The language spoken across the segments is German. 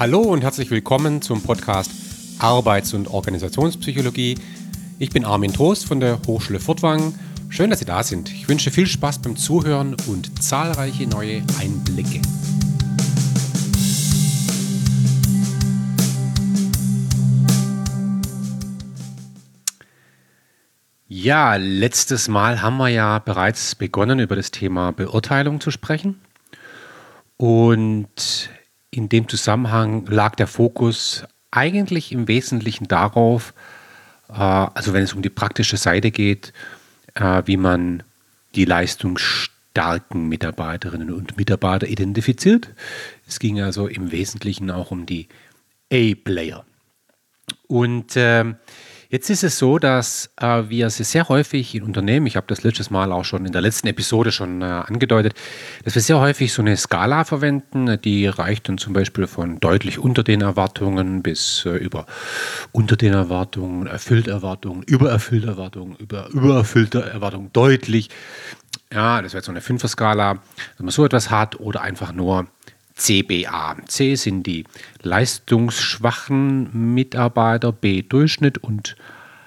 Hallo und herzlich willkommen zum Podcast Arbeits- und Organisationspsychologie. Ich bin Armin Trost von der Hochschule Furtwangen. Schön, dass Sie da sind. Ich wünsche viel Spaß beim Zuhören und zahlreiche neue Einblicke. Ja, letztes Mal haben wir ja bereits begonnen, über das Thema Beurteilung zu sprechen. Und in dem Zusammenhang lag der Fokus eigentlich im Wesentlichen darauf, äh, also wenn es um die praktische Seite geht, äh, wie man die leistungsstarken Mitarbeiterinnen und Mitarbeiter identifiziert. Es ging also im Wesentlichen auch um die A-Player. Und äh, Jetzt ist es so, dass äh, wir sehr häufig in Unternehmen, ich habe das letztes Mal auch schon in der letzten Episode schon äh, angedeutet, dass wir sehr häufig so eine Skala verwenden, die reicht dann zum Beispiel von deutlich unter den Erwartungen bis äh, über unter den Erwartungen, erfüllt Erwartungen, übererfüllt Erwartungen, über übererfüllte Erwartungen, deutlich. Ja, das wäre so eine Fünfer-Skala, wenn man so etwas hat oder einfach nur CBA. C sind die leistungsschwachen Mitarbeiter, B Durchschnitt und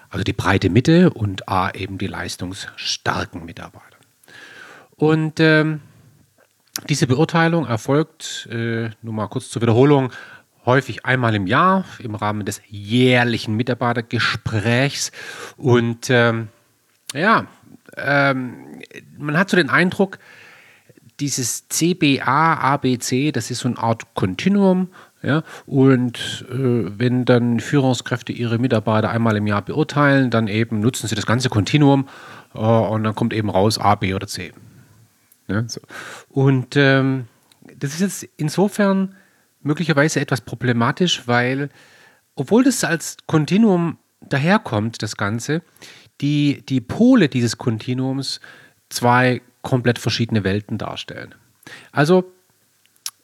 also die breite Mitte und A eben die leistungsstarken Mitarbeiter. Und ähm, diese Beurteilung erfolgt, äh, nur mal kurz zur Wiederholung, häufig einmal im Jahr im Rahmen des jährlichen Mitarbeitergesprächs. Und ähm, ja, ähm, man hat so den Eindruck, dieses CBA, ABC, das ist so eine Art Kontinuum. Ja, und äh, wenn dann Führungskräfte ihre Mitarbeiter einmal im Jahr beurteilen, dann eben nutzen sie das ganze Kontinuum äh, und dann kommt eben raus A, B oder C. Ja, so. Und ähm, das ist jetzt insofern möglicherweise etwas problematisch, weil obwohl das als Kontinuum daherkommt, das Ganze, die, die Pole dieses Kontinuums zwei komplett verschiedene Welten darstellen. Also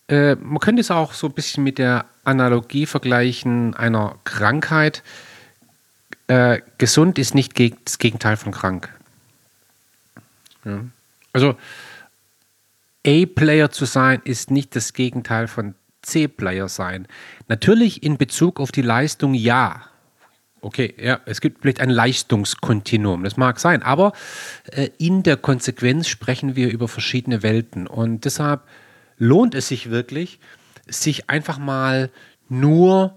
äh, man könnte es auch so ein bisschen mit der Analogie vergleichen einer Krankheit. Äh, gesund ist nicht geg das Gegenteil von krank. Ja. Also A-Player zu sein ist nicht das Gegenteil von C-Player sein. Natürlich in Bezug auf die Leistung ja. Okay, ja, es gibt vielleicht ein Leistungskontinuum, das mag sein, aber äh, in der Konsequenz sprechen wir über verschiedene Welten und deshalb lohnt es sich wirklich, sich einfach mal nur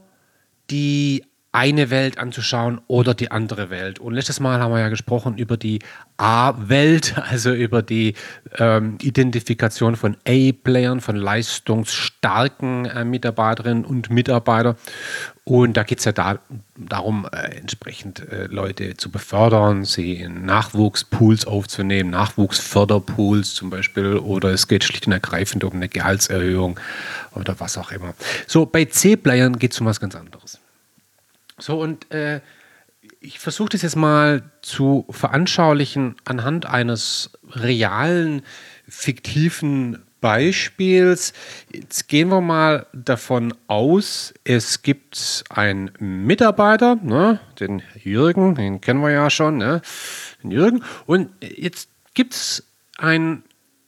die eine Welt anzuschauen oder die andere Welt. Und letztes Mal haben wir ja gesprochen über die A-Welt, also über die ähm, Identifikation von A-Playern, von leistungsstarken äh, Mitarbeiterinnen und Mitarbeitern. Und da geht es ja da, darum, äh, entsprechend äh, Leute zu befördern, sie in Nachwuchspools aufzunehmen, Nachwuchsförderpools zum Beispiel, oder es geht schlicht und ergreifend um eine Gehaltserhöhung oder was auch immer. So, bei C-Playern geht es um was ganz anderes. So, und äh, ich versuche das jetzt mal zu veranschaulichen anhand eines realen, fiktiven Beispiels. Jetzt gehen wir mal davon aus, es gibt einen Mitarbeiter, ne, den Jürgen, den kennen wir ja schon, ne, den Jürgen, und jetzt gibt es ein,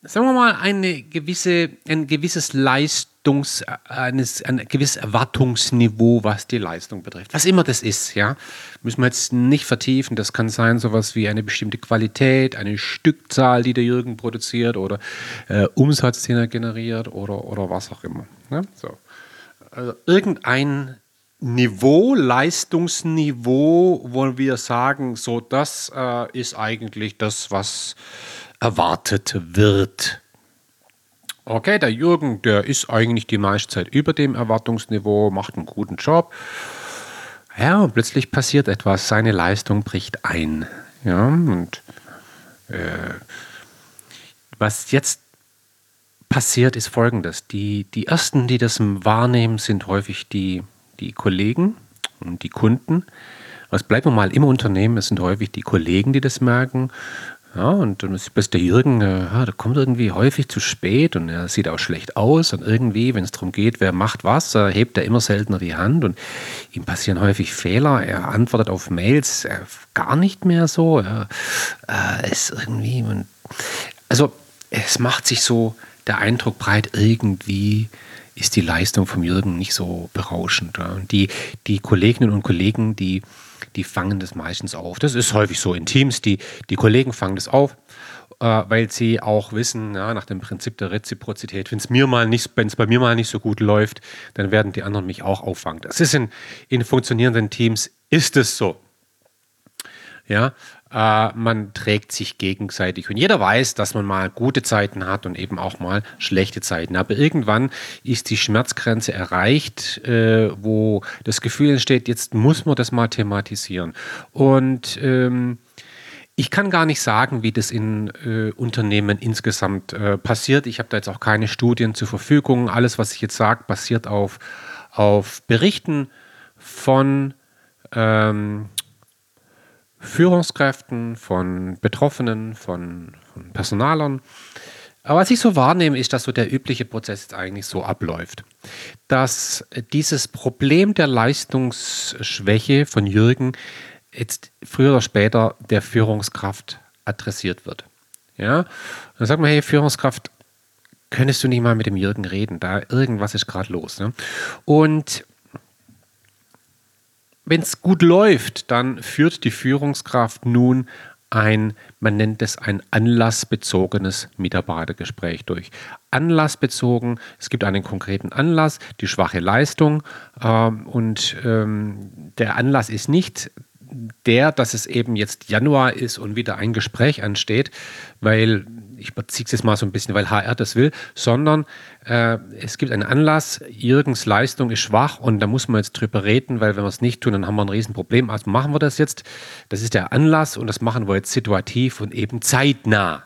sagen wir mal, eine gewisse, ein gewisses Leistung Erwartungs, eines, ein gewisses Erwartungsniveau, was die Leistung betrifft. Was immer das ist, ja. Müssen wir jetzt nicht vertiefen. Das kann sein, sowas wie eine bestimmte Qualität, eine Stückzahl, die der Jürgen produziert oder äh, Umsatz, den er generiert oder, oder was auch immer. Ja? So. Also irgendein Niveau, Leistungsniveau, wo wir sagen, so das äh, ist eigentlich das, was erwartet wird. Okay, der Jürgen, der ist eigentlich die meiste Zeit über dem Erwartungsniveau, macht einen guten Job. Ja, und plötzlich passiert etwas, seine Leistung bricht ein. Ja, und äh, was jetzt passiert, ist folgendes. Die, die ersten, die das wahrnehmen, sind häufig die, die Kollegen und die Kunden. Was bleibt mal im Unternehmen? Es sind häufig die Kollegen, die das merken. Ja, und dann ist der Jürgen, äh, ja, der kommt irgendwie häufig zu spät und er sieht auch schlecht aus. Und irgendwie, wenn es darum geht, wer macht was, äh, hebt er immer seltener die Hand und ihm passieren häufig Fehler. Er antwortet auf Mails äh, gar nicht mehr so. Er, äh, ist irgendwie, man, also es macht sich so der Eindruck breit, irgendwie ist die Leistung vom Jürgen nicht so berauschend. Ja. Die, die Kolleginnen und Kollegen, die, die fangen das meistens auf. Das ist häufig so in Teams, die, die Kollegen fangen das auf äh, weil sie auch wissen, ja, nach dem Prinzip der Reziprozität, wenn es mir mal nicht, wenn es bei mir mal nicht so gut läuft, dann werden die anderen mich auch auffangen. Das ist in, in funktionierenden Teams ist es so. Ja, äh, man trägt sich gegenseitig und jeder weiß, dass man mal gute Zeiten hat und eben auch mal schlechte Zeiten. Aber irgendwann ist die Schmerzgrenze erreicht, äh, wo das Gefühl entsteht, jetzt muss man das mal thematisieren. Und ähm, ich kann gar nicht sagen, wie das in äh, Unternehmen insgesamt äh, passiert. Ich habe da jetzt auch keine Studien zur Verfügung. Alles, was ich jetzt sage, basiert auf, auf Berichten von ähm, Führungskräften, von Betroffenen, von, von Personalern. Aber was ich so wahrnehme, ist, dass so der übliche Prozess jetzt eigentlich so abläuft. Dass dieses Problem der Leistungsschwäche von Jürgen jetzt früher oder später der Führungskraft adressiert wird. Ja, dann sagt man, hey, Führungskraft, könntest du nicht mal mit dem Jürgen reden? Da irgendwas ist gerade los. Ne? Und wenn es gut läuft, dann führt die Führungskraft nun ein, man nennt es ein anlassbezogenes Mitarbeitergespräch durch. Anlassbezogen, es gibt einen konkreten Anlass, die schwache Leistung ähm, und ähm, der Anlass ist nicht der, dass es eben jetzt Januar ist und wieder ein Gespräch ansteht, weil ich überziehe es jetzt mal so ein bisschen, weil HR das will, sondern äh, es gibt einen Anlass, Jürgens Leistung ist schwach und da muss man jetzt drüber reden, weil wenn wir es nicht tun, dann haben wir ein Riesenproblem. Also machen wir das jetzt. Das ist der Anlass und das machen wir jetzt situativ und eben zeitnah.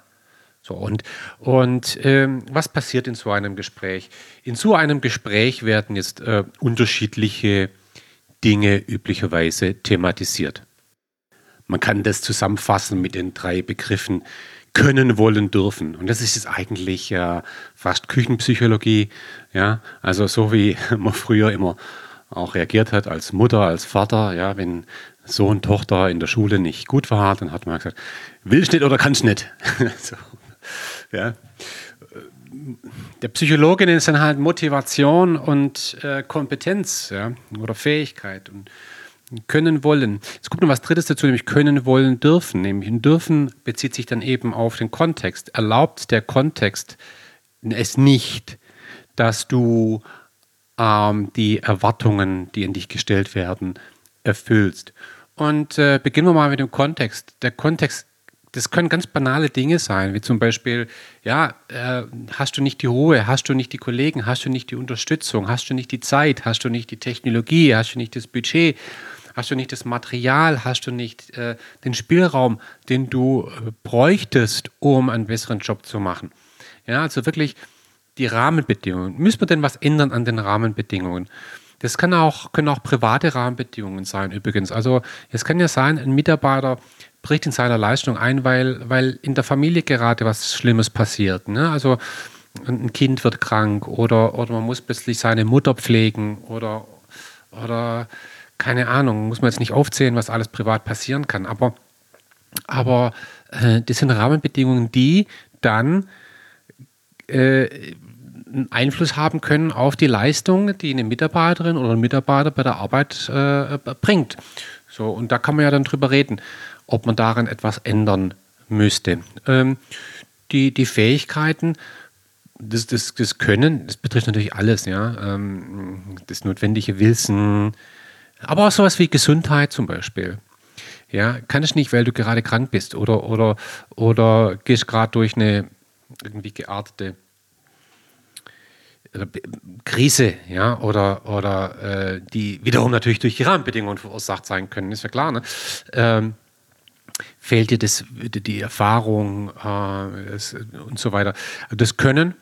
So, und und ähm, was passiert in so einem Gespräch? In so einem Gespräch werden jetzt äh, unterschiedliche Dinge üblicherweise thematisiert. Man kann das zusammenfassen mit den drei Begriffen können, wollen, dürfen. Und das ist jetzt eigentlich äh, fast Küchenpsychologie. Ja? Also so wie man früher immer auch reagiert hat als Mutter, als Vater, ja, wenn Sohn, Tochter in der Schule nicht gut war, dann hat man gesagt, willst nicht oder kannst nicht. so, ja der Psychologe es dann halt Motivation und äh, Kompetenz ja, oder Fähigkeit und können wollen. Jetzt kommt noch was Drittes dazu, nämlich können wollen dürfen. Nämlich ein dürfen bezieht sich dann eben auf den Kontext. Erlaubt der Kontext es nicht, dass du ähm, die Erwartungen, die an dich gestellt werden, erfüllst. Und äh, beginnen wir mal mit dem Kontext. Der Kontext das können ganz banale Dinge sein, wie zum Beispiel, ja, äh, hast du nicht die Ruhe, hast du nicht die Kollegen, hast du nicht die Unterstützung, hast du nicht die Zeit, hast du nicht die Technologie, hast du nicht das Budget, hast du nicht das Material, hast du nicht äh, den Spielraum, den du äh, bräuchtest, um einen besseren Job zu machen. Ja, also wirklich die Rahmenbedingungen. Müssen wir denn was ändern an den Rahmenbedingungen? Das kann auch, können auch private Rahmenbedingungen sein, übrigens. Also, es kann ja sein, ein Mitarbeiter bricht in seiner Leistung ein, weil, weil in der Familie gerade was Schlimmes passiert. Ne? Also ein Kind wird krank oder, oder man muss plötzlich seine Mutter pflegen oder, oder keine Ahnung, muss man jetzt nicht aufzählen, was alles privat passieren kann. Aber, aber äh, das sind Rahmenbedingungen, die dann äh, einen Einfluss haben können auf die Leistung, die eine Mitarbeiterin oder ein Mitarbeiter bei der Arbeit äh, bringt. So, und da kann man ja dann drüber reden ob man daran etwas ändern müsste. Ähm, die, die Fähigkeiten, das, das, das Können, das betrifft natürlich alles, ja. Ähm, das notwendige Wissen, aber auch sowas wie Gesundheit zum Beispiel. Ja, kann ich nicht, weil du gerade krank bist oder, oder, oder gehst gerade durch eine irgendwie geartete äh, Krise, ja, oder, oder äh, die wiederum natürlich durch die Rahmenbedingungen verursacht sein können, ist ja klar. Ne? Ähm, fehlt dir das, die Erfahrung äh, und so weiter. Das Können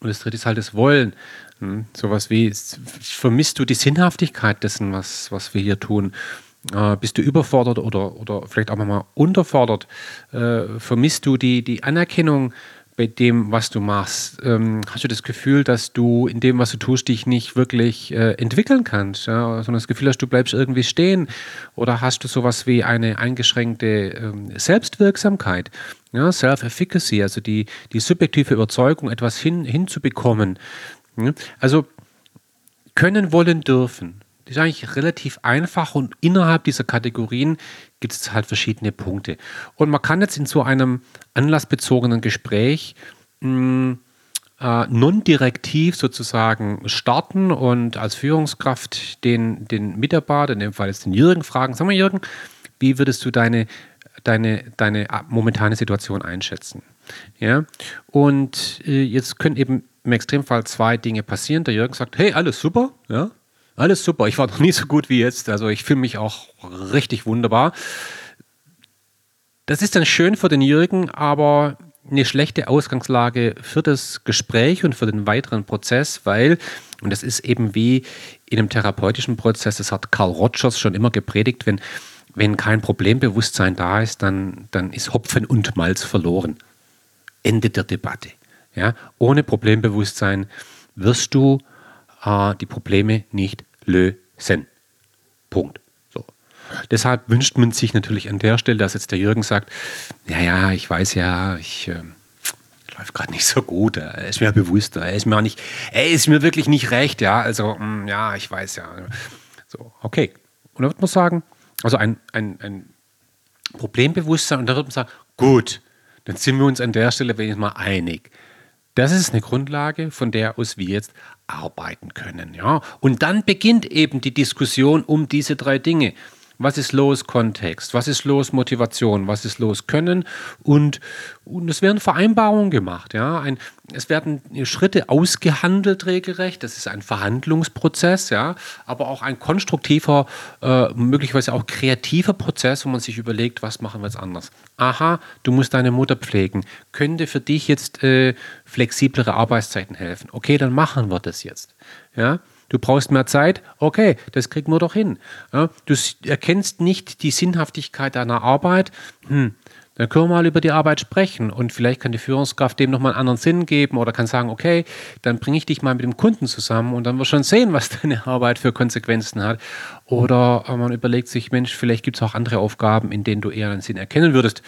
und das dritte ist halt das Wollen. Hm? Sowas wie, vermisst du die Sinnhaftigkeit dessen, was, was wir hier tun? Äh, bist du überfordert oder, oder vielleicht auch mal unterfordert? Äh, vermisst du die, die Anerkennung bei dem, was du machst? Ähm, hast du das Gefühl, dass du in dem, was du tust, dich nicht wirklich äh, entwickeln kannst, ja? sondern das Gefühl hast, du bleibst irgendwie stehen? Oder hast du sowas wie eine eingeschränkte ähm, Selbstwirksamkeit, ja? Self-Efficacy, also die, die subjektive Überzeugung, etwas hin, hinzubekommen? Also können, wollen, dürfen. Das ist eigentlich relativ einfach und innerhalb dieser Kategorien gibt es halt verschiedene Punkte. Und man kann jetzt in so einem anlassbezogenen Gespräch mh, äh, non-direktiv sozusagen starten und als Führungskraft den, den Mitarbeiter, in dem Fall jetzt den Jürgen, fragen, sag mal Jürgen, wie würdest du deine, deine, deine momentane Situation einschätzen? Ja? Und äh, jetzt können eben im Extremfall zwei Dinge passieren. Der Jürgen sagt, hey, alles super, ja, alles super. Ich war noch nie so gut wie jetzt. Also ich fühle mich auch richtig wunderbar. Das ist dann schön für den Jürgen, aber eine schlechte Ausgangslage für das Gespräch und für den weiteren Prozess, weil, und das ist eben wie in einem therapeutischen Prozess, das hat Carl Rogers schon immer gepredigt, wenn, wenn kein Problembewusstsein da ist, dann, dann ist Hopfen und Malz verloren. Ende der Debatte. Ja? Ohne Problembewusstsein wirst du äh, die Probleme nicht lösen. Punkt. Deshalb wünscht man sich natürlich an der Stelle, dass jetzt der Jürgen sagt, ja, ja, ich weiß ja, ich äh, läuft gerade nicht so gut, er ist mir bewusst, er ist mir nicht, er ist mir wirklich nicht recht, ja, also, mh, mm, ja, ich weiß ja. So, okay. Und dann wird man sagen, also ein, ein, ein Problembewusstsein und da wird man sagen, gut, dann sind wir uns an der Stelle wenigstens mal einig. Das ist eine Grundlage, von der aus wir jetzt arbeiten können. Ja? Und dann beginnt eben die Diskussion um diese drei Dinge was ist los Kontext, was ist los Motivation, was ist los Können und, und es werden Vereinbarungen gemacht. Ja? Ein, es werden Schritte ausgehandelt regelrecht, das ist ein Verhandlungsprozess, ja? aber auch ein konstruktiver, äh, möglicherweise auch kreativer Prozess, wo man sich überlegt, was machen wir jetzt anders. Aha, du musst deine Mutter pflegen, könnte für dich jetzt äh, flexiblere Arbeitszeiten helfen. Okay, dann machen wir das jetzt. Ja? Du brauchst mehr Zeit? Okay, das kriegen wir doch hin. Ja, du erkennst nicht die Sinnhaftigkeit deiner Arbeit? Hm, dann können wir mal über die Arbeit sprechen und vielleicht kann die Führungskraft dem nochmal einen anderen Sinn geben oder kann sagen, okay, dann bringe ich dich mal mit dem Kunden zusammen und dann wir schon sehen, was deine Arbeit für Konsequenzen hat. Oder man überlegt sich, Mensch, vielleicht gibt es auch andere Aufgaben, in denen du eher einen Sinn erkennen würdest.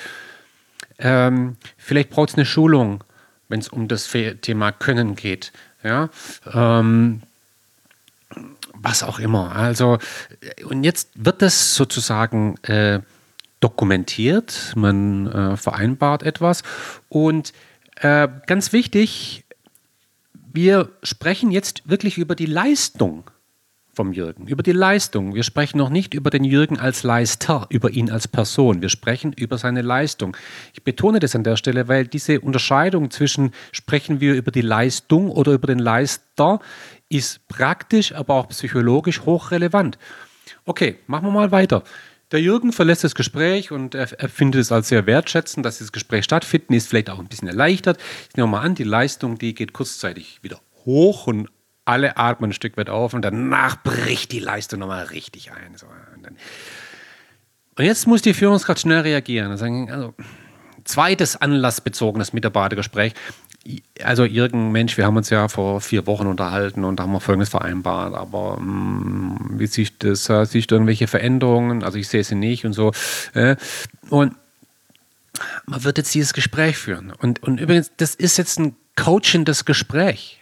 Ähm, vielleicht braucht es eine Schulung, wenn es um das Thema Können geht. Ja, ähm, was auch immer. Also, und jetzt wird das sozusagen äh, dokumentiert, man äh, vereinbart etwas und äh, ganz wichtig, wir sprechen jetzt wirklich über die Leistung vom Jürgen, über die Leistung. Wir sprechen noch nicht über den Jürgen als Leister, über ihn als Person. Wir sprechen über seine Leistung. Ich betone das an der Stelle, weil diese Unterscheidung zwischen sprechen wir über die Leistung oder über den Leister ist praktisch, aber auch psychologisch hochrelevant. Okay, machen wir mal weiter. Der Jürgen verlässt das Gespräch und er, er findet es als sehr wertschätzend, dass dieses Gespräch stattfindet, ist vielleicht auch ein bisschen erleichtert. Ich nehme mal an, die Leistung, die geht kurzzeitig wieder hoch und alle atmen ein Stück weit auf und danach bricht die Leistung nochmal richtig ein. So, und, dann, und, jetzt muss die Führungskraft schnell reagieren und also, zweites anlassbezogenes Mitarbeitergespräch also Jürgen, Mensch, wir haben uns ja vor vier Wochen unterhalten und da haben wir Folgendes vereinbart, aber mh, hm, wie siehst du das? Siehst du irgendwelche Veränderungen? Also ich sehe sie nicht und so. Äh, und man wird jetzt dieses Gespräch führen. Und, und übrigens, das ist jetzt ein coachendes Gespräch.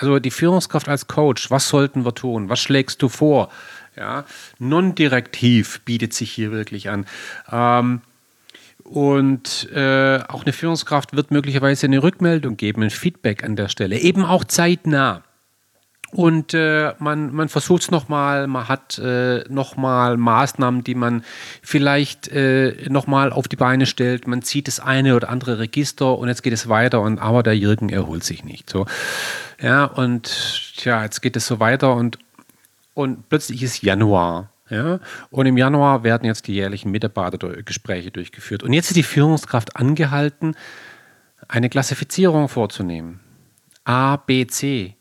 Also die Führungskraft als Coach, was sollten wir tun? Was schlägst du vor? Ja, non-direktiv bietet sich hier wirklich an. Ähm, und äh, auch eine Führungskraft wird möglicherweise eine Rückmeldung geben, ein Feedback an der Stelle, eben auch zeitnah. Und äh, man, man versucht es nochmal, man hat äh, nochmal Maßnahmen, die man vielleicht äh, nochmal auf die Beine stellt. Man zieht das eine oder andere Register und jetzt geht es weiter und aber der Jürgen erholt sich nicht. So. Ja, und ja, jetzt geht es so weiter und, und plötzlich ist Januar. Ja? Und im Januar werden jetzt die jährlichen Mitarbeitergespräche durchgeführt. Und jetzt ist die Führungskraft angehalten, eine Klassifizierung vorzunehmen. A, B, C.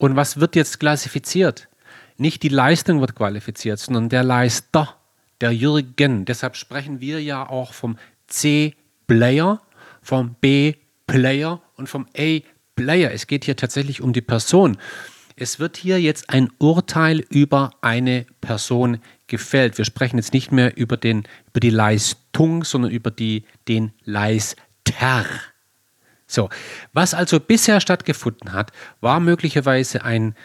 Und was wird jetzt klassifiziert? Nicht die Leistung wird qualifiziert, sondern der Leister, der Jürgen. Deshalb sprechen wir ja auch vom C-Player, vom B-Player und vom A-Player. Es geht hier tatsächlich um die Person. Es wird hier jetzt ein Urteil über eine Person gefällt. Wir sprechen jetzt nicht mehr über, den, über die Leistung, sondern über die, den Leister. So, was also bisher stattgefunden hat, war möglicherweise ein,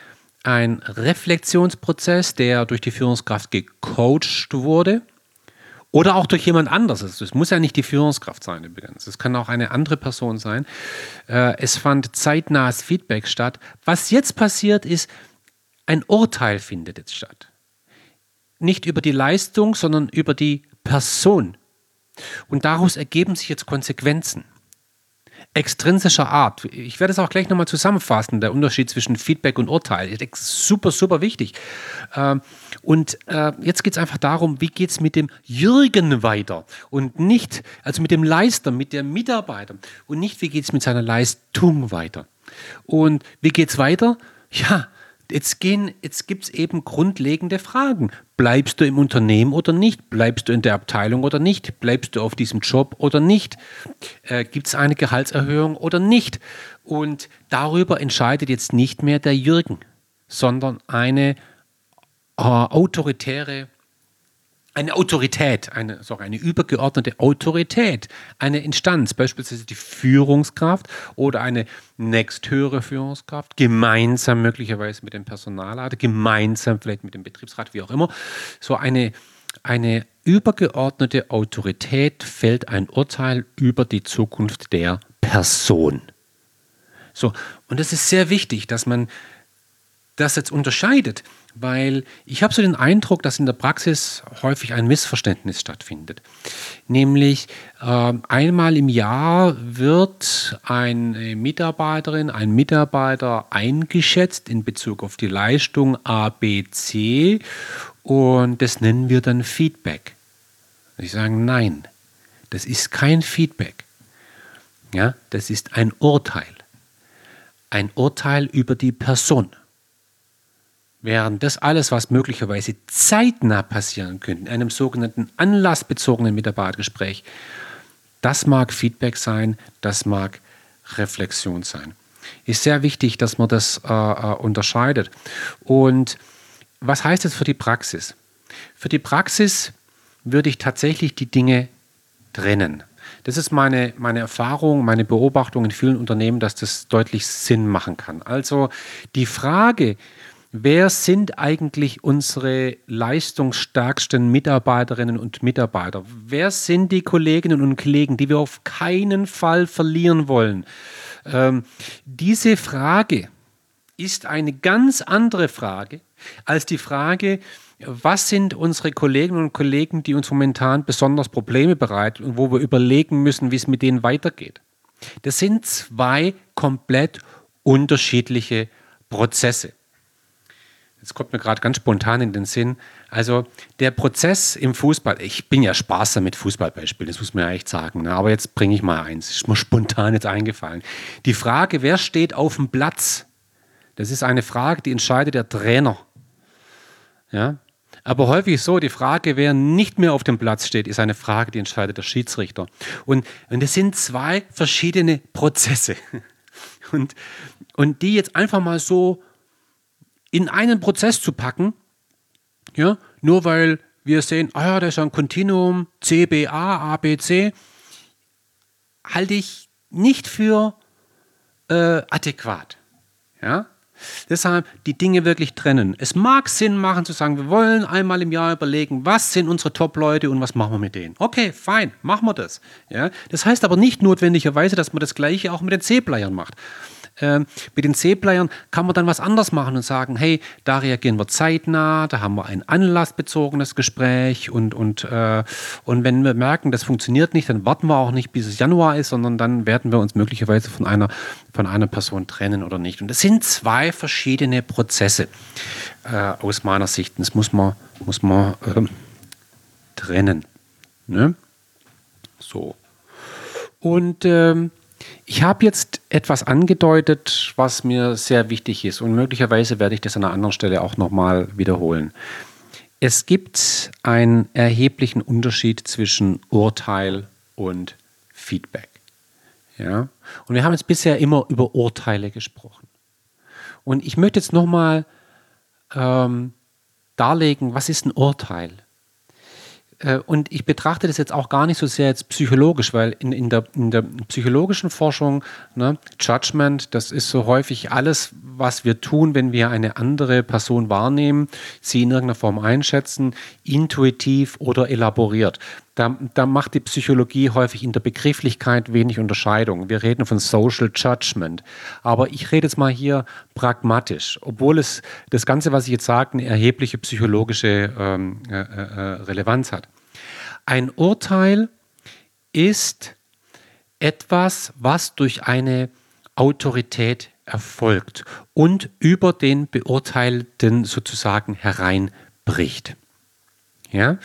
ein Reflexionsprozess, der durch die Führungskraft gecoacht wurde oder auch durch jemand anderes. Es muss ja nicht die Führungskraft sein übrigens. Es kann auch eine andere Person sein. Äh, es fand zeitnahes Feedback statt. Was jetzt passiert ist, ein Urteil findet jetzt statt. Nicht über die Leistung, sondern über die Person. Und daraus ergeben sich jetzt Konsequenzen extrinsischer Art. Ich werde es auch gleich nochmal zusammenfassen, der Unterschied zwischen Feedback und Urteil. Denke, super, super wichtig. Ähm, und äh, jetzt geht es einfach darum, wie geht es mit dem Jürgen weiter und nicht, also mit dem Leister, mit dem Mitarbeiter und nicht, wie geht es mit seiner Leistung weiter. Und wie geht es weiter? Ja, Jetzt, jetzt gibt es eben grundlegende Fragen. Bleibst du im Unternehmen oder nicht? Bleibst du in der Abteilung oder nicht? Bleibst du auf diesem Job oder nicht? Äh, gibt es eine Gehaltserhöhung oder nicht? Und darüber entscheidet jetzt nicht mehr der Jürgen, sondern eine äh, autoritäre eine Autorität, eine, sorry, eine übergeordnete Autorität, eine Instanz, beispielsweise die Führungskraft oder eine nächsthöhere Führungskraft, gemeinsam möglicherweise mit dem Personalrat, gemeinsam vielleicht mit dem Betriebsrat, wie auch immer, so eine, eine übergeordnete Autorität fällt ein Urteil über die Zukunft der Person. So, und es ist sehr wichtig, dass man das jetzt unterscheidet weil ich habe so den Eindruck, dass in der Praxis häufig ein Missverständnis stattfindet. Nämlich äh, einmal im Jahr wird eine Mitarbeiterin, ein Mitarbeiter eingeschätzt in Bezug auf die Leistung ABC und das nennen wir dann Feedback. Ich sage nein, das ist kein Feedback. Ja, das ist ein Urteil. Ein Urteil über die Person. Während das alles, was möglicherweise zeitnah passieren könnte, in einem sogenannten anlassbezogenen Mitarbeitergespräch, das mag Feedback sein, das mag Reflexion sein. Ist sehr wichtig, dass man das äh, äh, unterscheidet. Und was heißt das für die Praxis? Für die Praxis würde ich tatsächlich die Dinge trennen. Das ist meine, meine Erfahrung, meine Beobachtung in vielen Unternehmen, dass das deutlich Sinn machen kann. Also die Frage, wer sind eigentlich unsere leistungsstärksten Mitarbeiterinnen und Mitarbeiter? Wer sind die Kolleginnen und Kollegen, die wir auf keinen Fall verlieren wollen? Ähm, diese Frage ist eine ganz andere Frage als die Frage, was sind unsere Kolleginnen und Kollegen, die uns momentan besonders Probleme bereiten und wo wir überlegen müssen, wie es mit denen weitergeht. Das sind zwei komplett unterschiedliche Prozesse. Das kommt mir gerade ganz spontan in den Sinn. Also der Prozess im Fußball, ich bin ja sparsam mit Fußballbeispielen, das muss man ja echt sagen. Ne? Aber jetzt bringe ich mal eins, ist mir spontan jetzt eingefallen. Die Frage, wer steht auf dem Platz, das ist eine Frage, die entscheidet der Trainer. Ja? Aber häufig so, die Frage, wer nicht mehr auf dem Platz steht, ist eine Frage, die entscheidet der Schiedsrichter. Und, und das sind zwei verschiedene Prozesse. Und, und die jetzt einfach mal so in einen Prozess zu packen, ja, nur weil wir sehen, ah ja, da ist ein Kontinuum, CBA, ABC, halte ich nicht für äh, adäquat. Ja? Deshalb die Dinge wirklich trennen. Es mag Sinn machen zu sagen, wir wollen einmal im Jahr überlegen, was sind unsere Top-Leute und was machen wir mit denen. Okay, fein, machen wir das. Ja? Das heißt aber nicht notwendigerweise, dass man das Gleiche auch mit den C-Playern macht. Ähm, mit den C-Playern kann man dann was anders machen und sagen, hey, da reagieren wir zeitnah, da haben wir ein anlassbezogenes Gespräch und, und, äh, und wenn wir merken, das funktioniert nicht, dann warten wir auch nicht, bis es Januar ist, sondern dann werden wir uns möglicherweise von einer, von einer Person trennen oder nicht. Und das sind zwei verschiedene Prozesse äh, aus meiner Sicht. Das muss man, muss man äh, trennen. Ne? So. Und ähm, ich habe jetzt etwas angedeutet, was mir sehr wichtig ist und möglicherweise werde ich das an einer anderen Stelle auch nochmal wiederholen. Es gibt einen erheblichen Unterschied zwischen Urteil und Feedback. Ja? Und wir haben jetzt bisher immer über Urteile gesprochen. Und ich möchte jetzt nochmal ähm, darlegen, was ist ein Urteil? Äh, und ich betrachte das jetzt auch gar nicht so sehr jetzt psychologisch, weil in, in, der, in der psychologischen Forschung, ne, Judgment, das ist so häufig alles, was wir tun, wenn wir eine andere Person wahrnehmen, sie in irgendeiner Form einschätzen, intuitiv oder elaboriert. Da, da, macht die Psychologie häufig in der Begrifflichkeit wenig Unterscheidung. Wir reden von Social Judgment. Aber ich rede jetzt mal hier pragmatisch, obwohl es das Ganze, was ich jetzt sage, eine erhebliche psychologische ähm, äh, äh, Relevanz hat. Ein Urteil ist etwas, was durch eine Autorität erfolgt und über den Beurteilten sozusagen hereinbricht. Ja?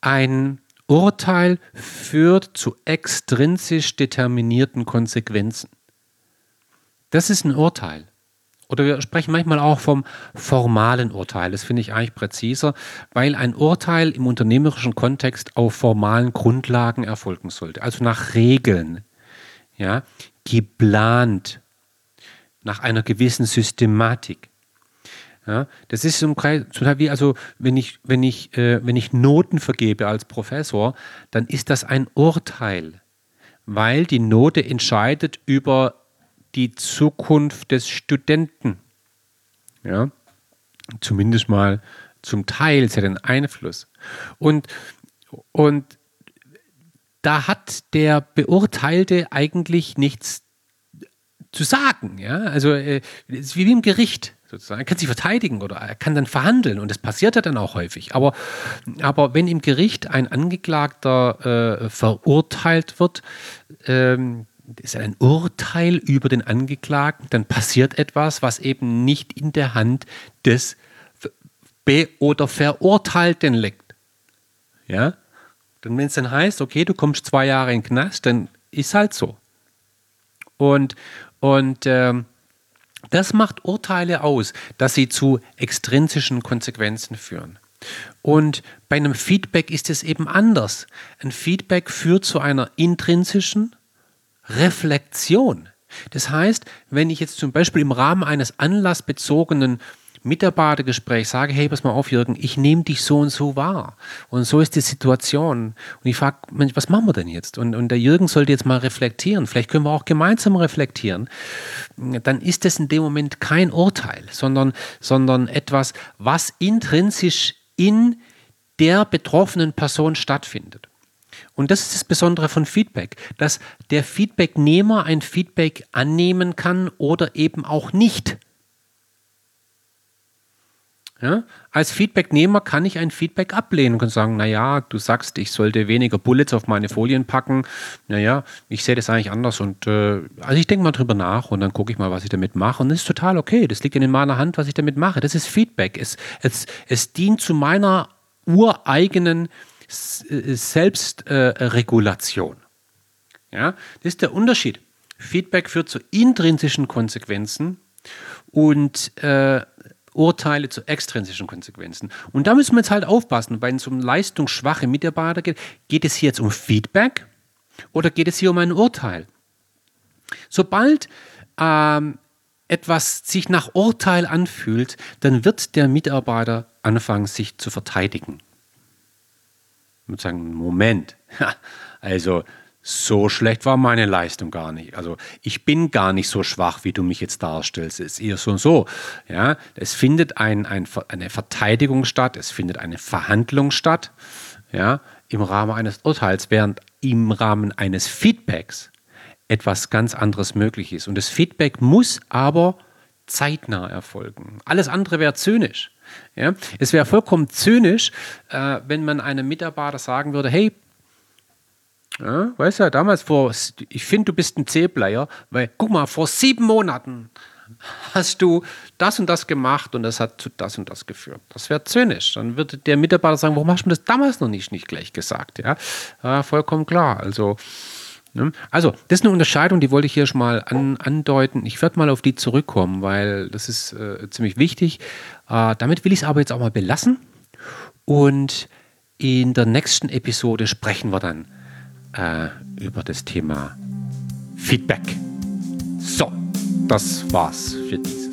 Ein Urteil führt zu extrinsisch determinierten Konsequenzen. Das ist ein Urteil. Oder wir sprechen manchmal auch vom formalen Urteil. Das finde ich eigentlich präziser, weil ein Urteil im unternehmerischen Kontext auf formalen Grundlagen erfolgen sollte. Also nach Regeln, ja, geplant, nach einer gewissen Systematik. Ja, das ist zum Teil wie, also wenn ich, wenn, ich, äh, wenn ich Noten vergebe als Professor, dann ist das ein Urteil, weil die Note entscheidet über die Zukunft des Studenten. Ja, zumindest mal zum Teil, sie hat einen Einfluss. Und, und da hat der Beurteilte eigentlich nichts zu sagen. Ja? Also äh, ist wie im Gericht sozusagen. Er kann sich verteidigen oder er kann dann verhandeln und das passiert ja dann auch häufig. Aber, aber wenn im Gericht ein Angeklagter äh, verurteilt wird, ähm, ist ein Urteil über den Angeklagten, dann passiert etwas, was eben nicht in der Hand des Be- oder Verurteilten liegt. Ja? Denn wenn es dann heißt, okay, du kommst zwei Jahre in den Knast, dann ist halt so. Und, und ähm, das macht Urteile aus, dass sie zu extrinsischen Konsequenzen führen. Und bei einem Feedback ist es eben anders. Ein Feedback führt zu einer intrinsischen Reflexion. Das heißt, wenn ich jetzt zum Beispiel im Rahmen eines anlassbezogenen Mitarbeitergespräch sage, hey, pass mal auf, Jürgen, ich nehme dich so und so wahr. Und so ist die Situation. Und ich frage, Mensch, was machen wir denn jetzt? Und, und der Jürgen sollte jetzt mal reflektieren. Vielleicht können wir auch gemeinsam reflektieren. Dann ist das in dem Moment kein Urteil, sondern, sondern etwas, was intrinsisch in der betroffenen Person stattfindet. Und das ist das Besondere von Feedback, dass der Feedbacknehmer ein Feedback annehmen kann oder eben auch nicht. Ja? Als Feedbacknehmer kann ich ein Feedback ablehnen und sagen, naja, du sagst, ich sollte weniger Bullets auf meine Folien packen. Naja, ich sehe das eigentlich anders und äh, also ich denke mal drüber nach und dann gucke ich mal, was ich damit mache. Und das ist total okay. Das liegt in meiner Hand, was ich damit mache. Das ist Feedback. Es, es, es dient zu meiner ureigenen Selbstregulation. Äh, ja? Das ist der Unterschied. Feedback führt zu intrinsischen Konsequenzen und äh, Urteile zu extrinsischen Konsequenzen. Und da müssen wir jetzt halt aufpassen, weil es um leistungsschwache Mitarbeiter geht. Geht es hier jetzt um Feedback oder geht es hier um ein Urteil? Sobald ähm, etwas sich nach Urteil anfühlt, dann wird der Mitarbeiter anfangen, sich zu verteidigen. Würde sagen, Moment, also so schlecht war meine Leistung gar nicht. Also ich bin gar nicht so schwach, wie du mich jetzt darstellst. Es ist eher so und so. Ja, es findet ein, ein, eine Verteidigung statt, es findet eine Verhandlung statt, ja, im Rahmen eines Urteils, während im Rahmen eines Feedbacks etwas ganz anderes möglich ist. Und das Feedback muss aber zeitnah erfolgen. Alles andere wäre zynisch. Ja? Es wäre vollkommen zynisch, äh, wenn man einem Mitarbeiter sagen würde, hey, ja, weißt du, damals vor, ich finde, du bist ein C-Player, weil, guck mal, vor sieben Monaten hast du das und das gemacht und das hat zu das und das geführt. Das wäre zynisch. Dann würde der Mitarbeiter sagen, warum hast du das damals noch nicht, nicht gleich gesagt? Ja, ja vollkommen klar. Also? Also, das ist eine Unterscheidung, die wollte ich hier schon mal an, andeuten. Ich werde mal auf die zurückkommen, weil das ist äh, ziemlich wichtig. Äh, damit will ich es aber jetzt auch mal belassen. Und in der nächsten Episode sprechen wir dann äh, über das Thema Feedback. So, das war's für die